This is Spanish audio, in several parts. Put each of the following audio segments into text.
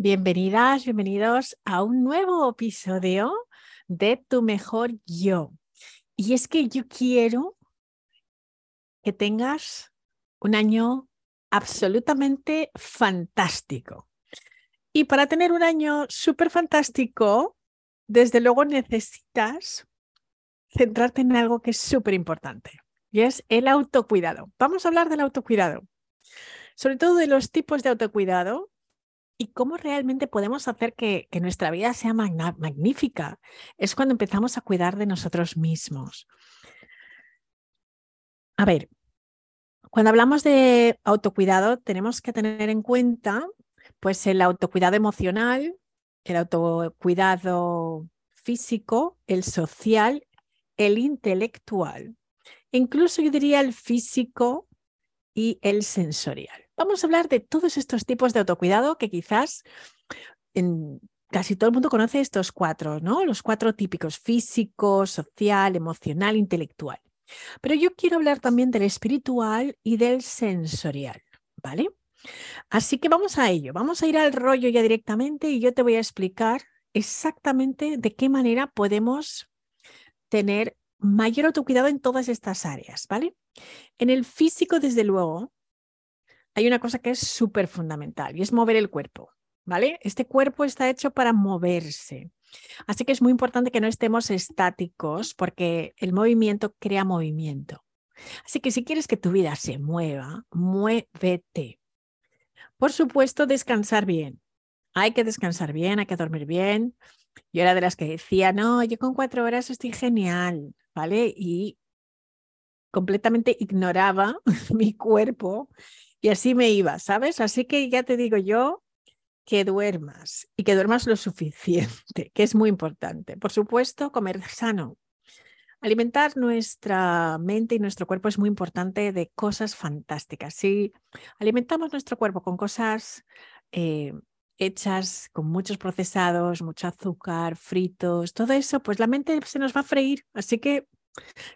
Bienvenidas, bienvenidos a un nuevo episodio de Tu Mejor Yo. Y es que yo quiero que tengas un año absolutamente fantástico. Y para tener un año súper fantástico, desde luego necesitas centrarte en algo que es súper importante y es el autocuidado. Vamos a hablar del autocuidado, sobre todo de los tipos de autocuidado y cómo realmente podemos hacer que, nuestra vida sea magnífica. Es cuando empezamos a cuidar de nosotros mismos. A ver, cuando hablamos de autocuidado, tenemos que tener en cuenta pues el autocuidado emocional, el autocuidado físico, el social, el intelectual, incluso yo diría el físico y el sensorial. Vamos a hablar de todos estos tipos de autocuidado que quizás en casi todo el mundo conoce estos cuatro, ¿no? Los cuatro típicos, físico, social, emocional, intelectual. Pero yo quiero hablar también del espiritual y del sensorial, ¿vale? Así que vamos a ello, vamos a ir al rollo ya directamente y yo te voy a explicar exactamente de qué manera podemos tener mayor autocuidado en todas estas áreas, ¿vale? En el físico, desde luego, hay una cosa que es súper fundamental y es mover el cuerpo, ¿vale? Este cuerpo está hecho para moverse. Así que es muy importante que no estemos estáticos porque el movimiento crea movimiento. Así que si quieres que tu vida se mueva, muévete. Por supuesto, descansar bien. Hay que descansar bien, hay que dormir bien. Yo era de las que decía, no, yo con cuatro horas estoy genial, ¿vale? Y completamente ignoraba mi cuerpo y así me iba, ¿sabes? Así que ya te digo yo que duermas y que duermas lo suficiente, que es muy importante. Por supuesto, comer sano. Alimentar nuestra mente y nuestro cuerpo es muy importante de cosas fantásticas. Si alimentamos nuestro cuerpo con cosas eh, hechas con muchos procesados, mucho azúcar, fritos, todo eso, pues la mente se nos va a freír. Así que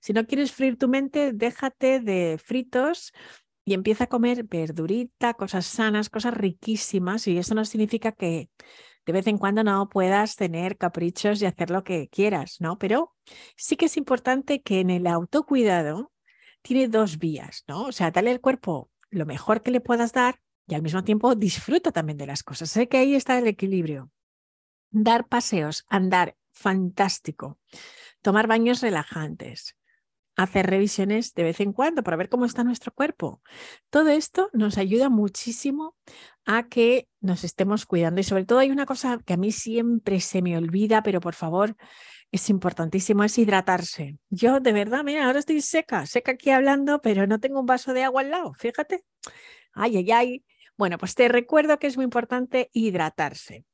si no quieres freír tu mente, déjate de fritos y empieza a comer verdurita, cosas sanas, cosas riquísimas. Y eso no significa que de vez en cuando no puedas tener caprichos y hacer lo que quieras, ¿no? Pero sí que es importante que en el autocuidado tiene dos vías, ¿no? O sea, dale al cuerpo lo mejor que le puedas dar y al mismo tiempo disfruta también de las cosas. Sé que ahí está el equilibrio. Dar paseos, andar, fantástico. Tomar baños relajantes. Hacer revisiones de vez en cuando para ver cómo está nuestro cuerpo. Todo esto nos ayuda muchísimo a que nos estemos cuidando. Y sobre todo hay una cosa que a mí siempre se me olvida, pero por favor, es importantísimo, es hidratarse. Yo de verdad, mira, ahora estoy seca, seca aquí hablando, pero no tengo un vaso de agua al lado, fíjate. Ay, ay, ay. Bueno, pues te recuerdo que es muy importante hidratarse.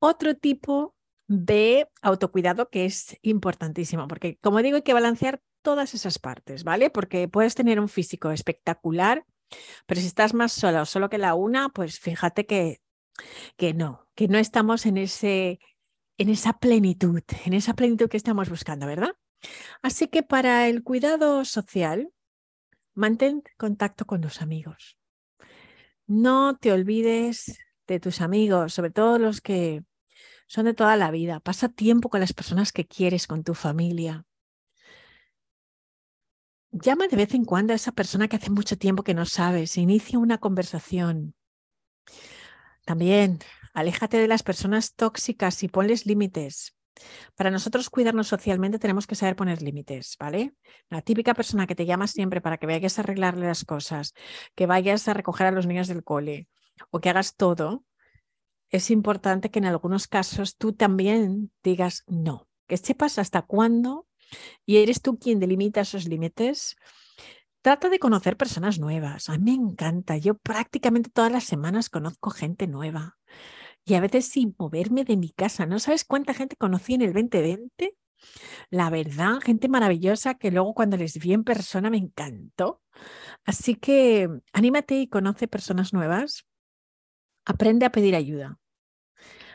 Otro tipo de autocuidado que es importantísimo, porque como digo, hay que balancear todas esas partes, ¿vale? Porque puedes tener un físico espectacular, pero si estás más sola o solo que la una, pues fíjate que, que no, que no estamos en, ese, en esa plenitud, en esa plenitud que estamos buscando, ¿verdad? Así que para el cuidado social, mantén contacto con tus amigos. No te olvides de tus amigos, sobre todo los que son de toda la vida. Pasa tiempo con las personas que quieres, con tu familia. Llama de vez en cuando a esa persona que hace mucho tiempo que no sabes, inicia una conversación. También, aléjate de las personas tóxicas y ponles límites. Para nosotros cuidarnos socialmente tenemos que saber poner límites, ¿vale? La típica persona que te llama siempre para que vayas a arreglarle las cosas, que vayas a recoger a los niños del cole o que hagas todo, es importante que en algunos casos tú también digas no, que sepas hasta cuándo y eres tú quien delimita esos límites. Trata de conocer personas nuevas. A mí me encanta. Yo prácticamente todas las semanas conozco gente nueva y a veces sin moverme de mi casa. ¿No sabes cuánta gente conocí en el 2020? La verdad, gente maravillosa que luego cuando les vi en persona me encantó. Así que anímate y conoce personas nuevas. Aprende a pedir ayuda.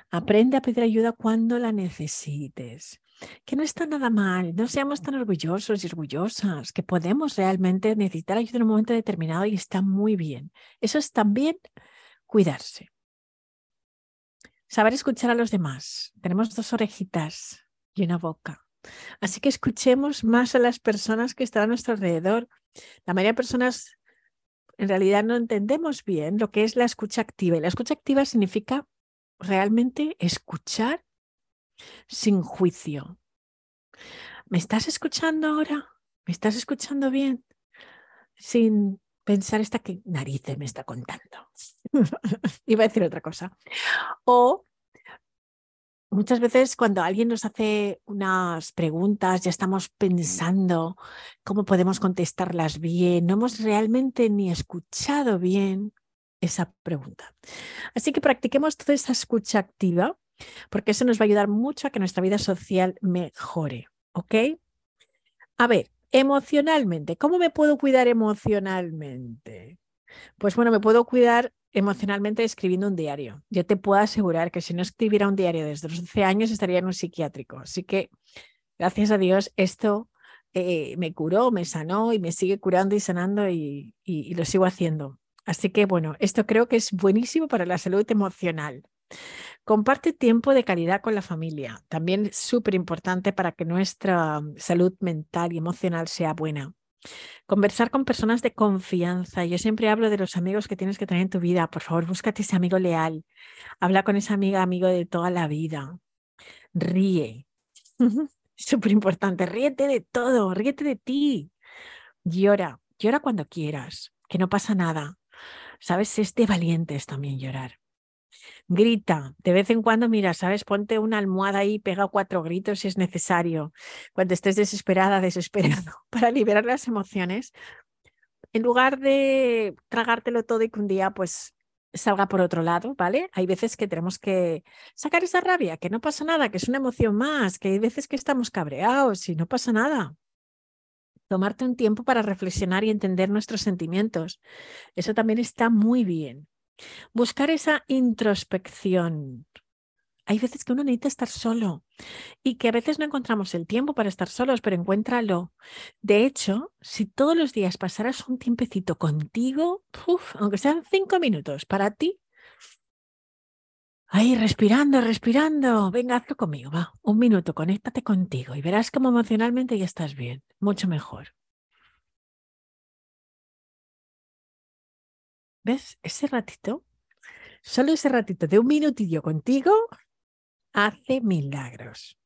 Aprende a pedir ayuda cuando la necesites. Que no está nada mal, no seamos tan orgullosos y orgullosas, que podemos realmente necesitar ayuda en un momento determinado y está muy bien. Eso es también cuidarse. Saber escuchar a los demás. Tenemos dos orejitas y una boca. Así que escuchemos más a las personas que están a nuestro alrededor. La mayoría de personas en realidad no entendemos bien lo que es la escucha activa. Y la escucha activa significa realmente escuchar sin juicio. ¿Me estás escuchando ahora? ¿Me estás escuchando bien? Sin pensar esta que narices me está contando. Iba a decir otra cosa. O muchas veces cuando alguien nos hace unas preguntas, ya estamos pensando cómo podemos contestarlas bien, no hemos realmente ni escuchado bien esa pregunta. Así que practiquemos toda esa escucha activa, porque eso nos va a ayudar mucho a que nuestra vida social mejore. ¿Ok? A ver, emocionalmente, ¿cómo me puedo cuidar emocionalmente? Pues bueno, me puedo cuidar emocionalmente escribiendo un diario. Yo te puedo asegurar que si no escribiera un diario desde los 12 años estaría en un psiquiátrico. Así que, gracias a Dios, esto eh, me curó, me sanó y me sigue curando y sanando y, y lo sigo haciendo. Así que, bueno, esto creo que es buenísimo para la salud emocional. Comparte tiempo de calidad con la familia. También es súper importante para que nuestra salud mental y emocional sea buena. Conversar con personas de confianza. Yo siempre hablo de los amigos que tienes que tener en tu vida. Por favor, búscate ese amigo leal. Habla con esa amiga, amigo de toda la vida. Ríe. Súper importante. Ríete de todo. Ríete de ti. Llora. Llora cuando quieras. Que no pasa nada. Sabes, es de valientes también llorar. Grita, de vez en cuando, mira, sabes, ponte una almohada ahí, pega cuatro gritos si es necesario, cuando estés desesperada, desesperado, para liberar las emociones, en lugar de tragártelo todo y que un día pues salga por otro lado, ¿vale? Hay veces que tenemos que sacar esa rabia, que no pasa nada, que es una emoción más, que hay veces que estamos cabreados y no pasa nada. Tomarte un tiempo para reflexionar y entender nuestros sentimientos. Eso también está muy bien. Buscar esa introspección. Hay veces que uno necesita estar solo y que a veces no encontramos el tiempo para estar solos, pero encuéntralo. De hecho, si todos los días pasaras un tiempecito contigo, aunque sean cinco minutos para ti, ahí respirando, respirando, venga, hazlo conmigo, va, un minuto, conéctate contigo y verás cómo emocionalmente ya estás bien, mucho mejor. ¿Ves? Ese ratito, solo ese ratito de un minutillo contigo hace milagros.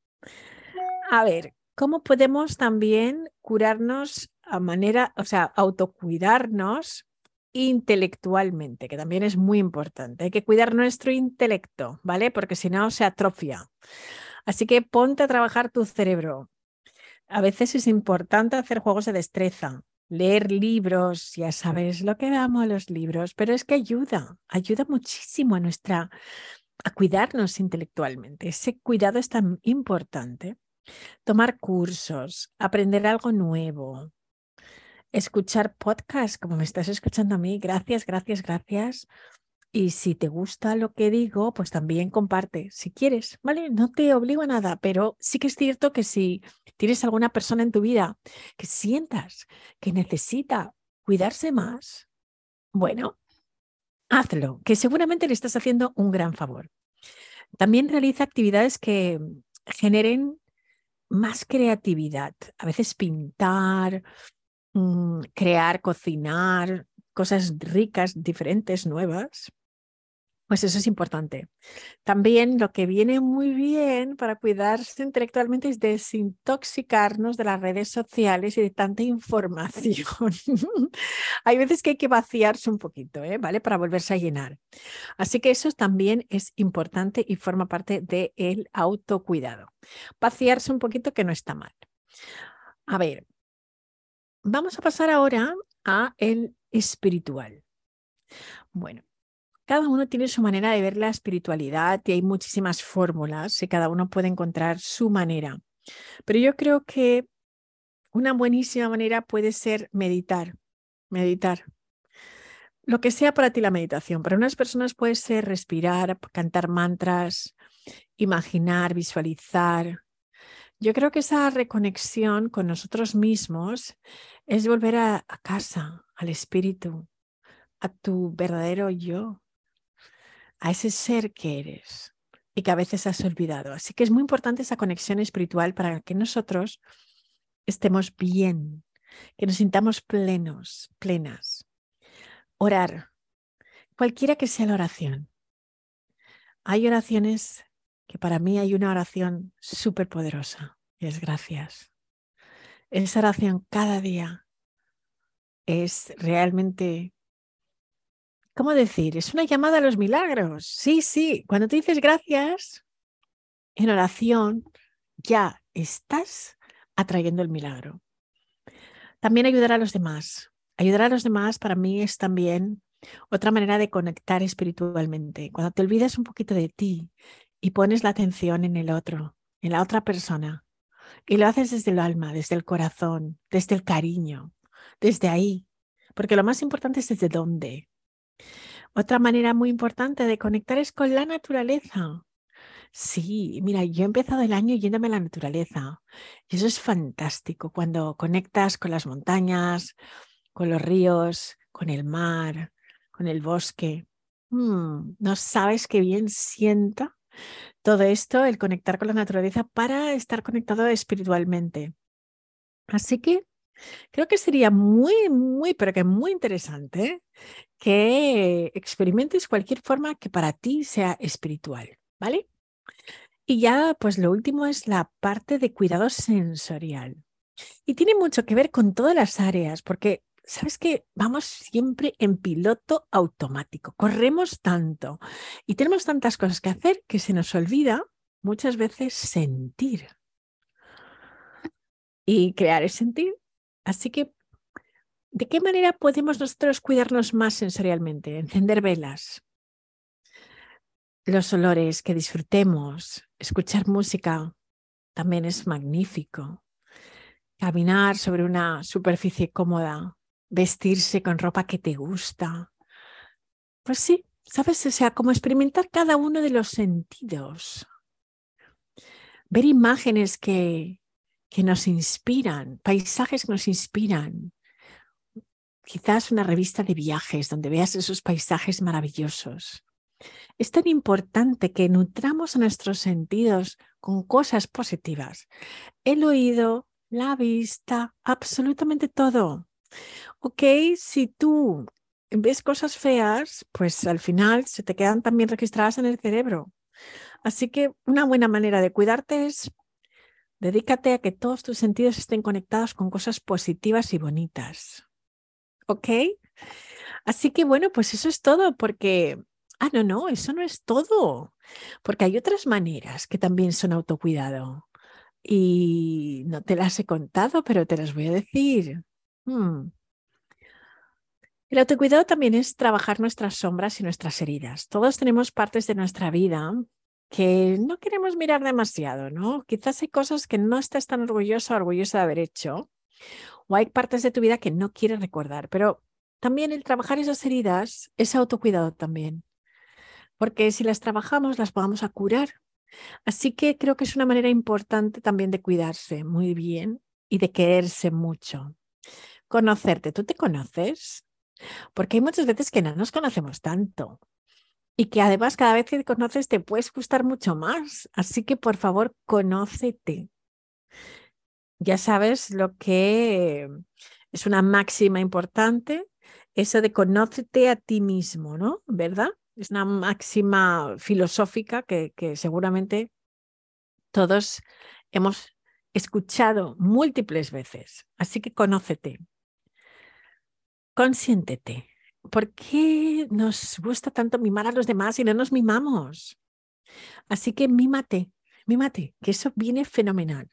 A ver, ¿cómo podemos también curarnos a manera, o sea, autocuidarnos intelectualmente, que también es muy importante. Hay que cuidar nuestro intelecto, ¿vale? Porque si no, se atrofia. Así que ponte a trabajar tu cerebro. A veces es importante hacer juegos de destreza, leer libros, ya sabes lo que damos los libros, pero es que ayuda, ayuda muchísimo a nuestra a cuidarnos intelectualmente. Ese cuidado es tan importante. Tomar cursos, aprender algo nuevo, escuchar podcasts como me estás escuchando a mí. Gracias, gracias, gracias. Y si te gusta lo que digo, pues también comparte, si quieres, ¿vale? No te obligo a nada, pero sí que es cierto que si tienes alguna persona en tu vida que sientas que necesita cuidarse más, bueno, hazlo, que seguramente le estás haciendo un gran favor. También realiza actividades que generen más creatividad, a veces pintar, mm, crear, cocinar, cosas ricas, diferentes, nuevas. Pues eso es importante. También lo que viene muy bien para cuidarse intelectualmente es desintoxicarnos de las redes sociales y de tanta información. hay veces que hay que vaciarse un poquito, ¿eh? ¿vale? Para volverse a llenar. Así que eso también es importante y forma parte del autocuidado. Vaciarse un poquito que no está mal. A ver, vamos a pasar ahora a el espiritual. Bueno, cada uno tiene su manera de ver la espiritualidad y hay muchísimas fórmulas y cada uno puede encontrar su manera. Pero yo creo que una buenísima manera puede ser meditar, meditar. Lo que sea para ti la meditación. Para unas personas puede ser respirar, cantar mantras, imaginar, visualizar. Yo creo que esa reconexión con nosotros mismos es volver a, a casa, al espíritu, a tu verdadero yo, a ese ser que eres. y que a veces has olvidado. Así que es muy importante esa conexión espiritual para que nosotros estemos bien, que nos sintamos plenos, plenas. Orar, cualquiera que sea la oración. Hay oraciones que para mí hay una oración súper poderosa y es gracias. Esa oración cada día es realmente, ¿cómo decir? Es una llamada a los milagros. Sí, sí, cuando te dices gracias en oración, ya estás atrayendo el milagro. También ayudar a los demás. Ayudar a los demás para mí es también otra manera de conectar espiritualmente. Cuando te olvidas un poquito de ti y pones la atención en el otro, en la otra persona, y lo haces desde el alma, desde el corazón, desde el cariño, desde ahí, porque lo más importante es desde dónde. Otra manera muy importante de conectar es con la naturaleza. Sí, mira, yo he empezado el año yéndome a la naturaleza y eso es fantástico cuando conectas con las montañas, con los ríos, con el mar, con el bosque. Mm, no sabes qué bien sienta todo esto, el conectar con la naturaleza para estar conectado espiritualmente. Así que creo que sería muy, muy, pero que muy interesante que experimentes cualquier forma que para ti sea espiritual, ¿vale? Y ya, pues lo último es la parte de cuidado sensorial. Y tiene mucho que ver con todas las áreas, porque sabes que vamos siempre en piloto automático, corremos tanto y tenemos tantas cosas que hacer que se nos olvida muchas veces sentir y crear el sentir. Así que, ¿de qué manera podemos nosotros cuidarnos más sensorialmente? Encender velas, los olores que disfrutemos, escuchar música también es magnífico. Caminar sobre una superficie cómoda, vestirse con ropa que te gusta. Pues sí, ¿sabes? O sea, como experimentar cada uno de los sentidos. Ver imágenes que, que nos inspiran, paisajes que nos inspiran. Quizás una revista de viajes donde veas esos paisajes maravillosos. Es tan importante que nutramos nuestros sentidos con cosas positivas. El oído, la vista, absolutamente todo. Ok, si tú ves cosas feas, pues al final se te quedan también registradas en el cerebro. Así que una buena manera de cuidarte es dedícate a que todos tus sentidos estén conectados con cosas positivas y bonitas. ¿Ok? Así que bueno, pues eso es todo porque Ah, no, no, eso no es todo, porque hay otras maneras que también son autocuidado. Y no te las he contado, pero te las voy a decir. Hmm. El autocuidado también es trabajar nuestras sombras y nuestras heridas. Todos tenemos partes de nuestra vida que no queremos mirar demasiado, ¿no? Quizás hay cosas que no estás tan orgulloso o orgullosa de haber hecho, o hay partes de tu vida que no quieres recordar, pero también el trabajar esas heridas es autocuidado también porque si las trabajamos las vamos curar. Así que creo que es una manera importante también de cuidarse muy bien y de quererse mucho. Conocerte, ¿tú te conoces? Porque hay muchas veces que no nos conocemos tanto y que además cada vez que te conoces te puedes gustar mucho más. Así que por favor, conócete. Ya sabes lo que es una máxima importante, eso de conócete a ti mismo, ¿no? ¿Verdad? Es una máxima filosófica que, seguramente todos hemos escuchado múltiples veces. Así que conócete, consiéntete. ¿Por qué nos gusta tanto mimar a los demás y no nos mimamos? Así que mímate, mímate, que eso viene fenomenal.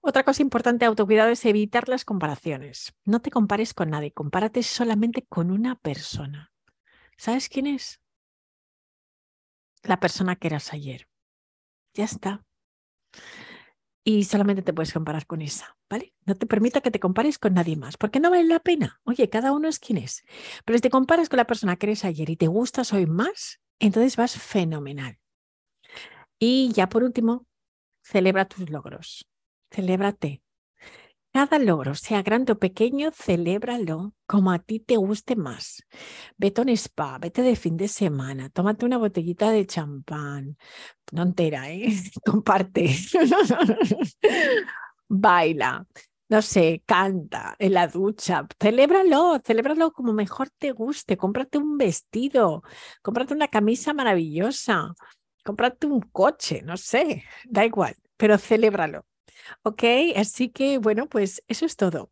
Otra cosa importante de autocuidado es evitar las comparaciones. No te compares con nadie, compárate solamente con una persona. ¿Sabes quién es? la persona que eras ayer. Ya está. Y solamente te puedes comparar con esa, ¿vale? No te permita que te compares con nadie más, porque no vale la pena. Oye, cada uno es quien es. Pero si te comparas con la persona que eres ayer y te gustas hoy más, entonces vas fenomenal. Y ya por último, celebra tus logros. Celébrate. Cada logro, sea grande o pequeño, celébralo como a ti te guste más. Vete a un spa, vete de fin de semana, tómate una botellita de champán, no entera, ¿eh? Comparte. Baila, no sé, canta en la ducha, celébralo, celébralo como mejor te guste, cómprate un vestido, cómprate una camisa maravillosa, cómprate un coche, no sé, da igual, pero celébralo. Ok, así que bueno, pues eso es todo.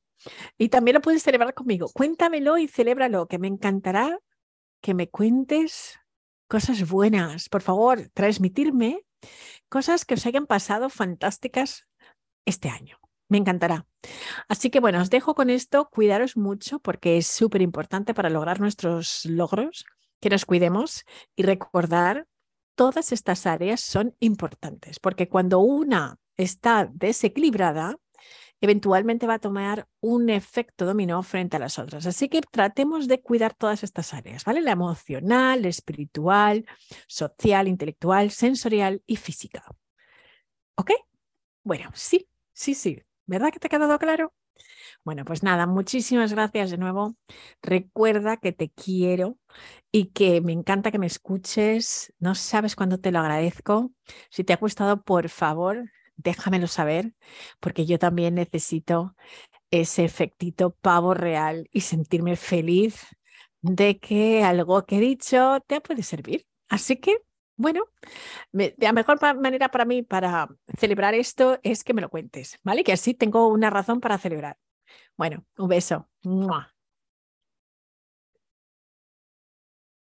Y también lo puedes celebrar conmigo. Cuéntamelo y celébralo, que me encantará que me cuentes cosas buenas. Por favor, transmitirme cosas que os hayan pasado fantásticas este año. Me encantará. Así que bueno, os dejo con esto. Cuidaros mucho porque es súper importante para lograr nuestros logros, que nos cuidemos y recordar todas estas áreas son importantes porque cuando una está desequilibrada, eventualmente va a tomar un efecto dominó frente a las otras. Así que tratemos de cuidar todas estas áreas, ¿vale? La emocional, espiritual, social, intelectual, sensorial y física. ¿Ok? Bueno, sí, sí, sí. ¿Verdad que te ha quedado claro? Bueno, pues nada, muchísimas gracias de nuevo. Recuerda que te quiero y que me encanta que me escuches. No sabes cuándo te lo agradezco. Si te ha gustado, por favor, déjamelo saber, porque yo también necesito ese efectito pavo real y sentirme feliz de que algo que he dicho te puede servir. Así que, bueno, la mejor manera para mí para celebrar esto es que me lo cuentes, ¿vale? Que así tengo una razón para celebrar. Bueno, un beso.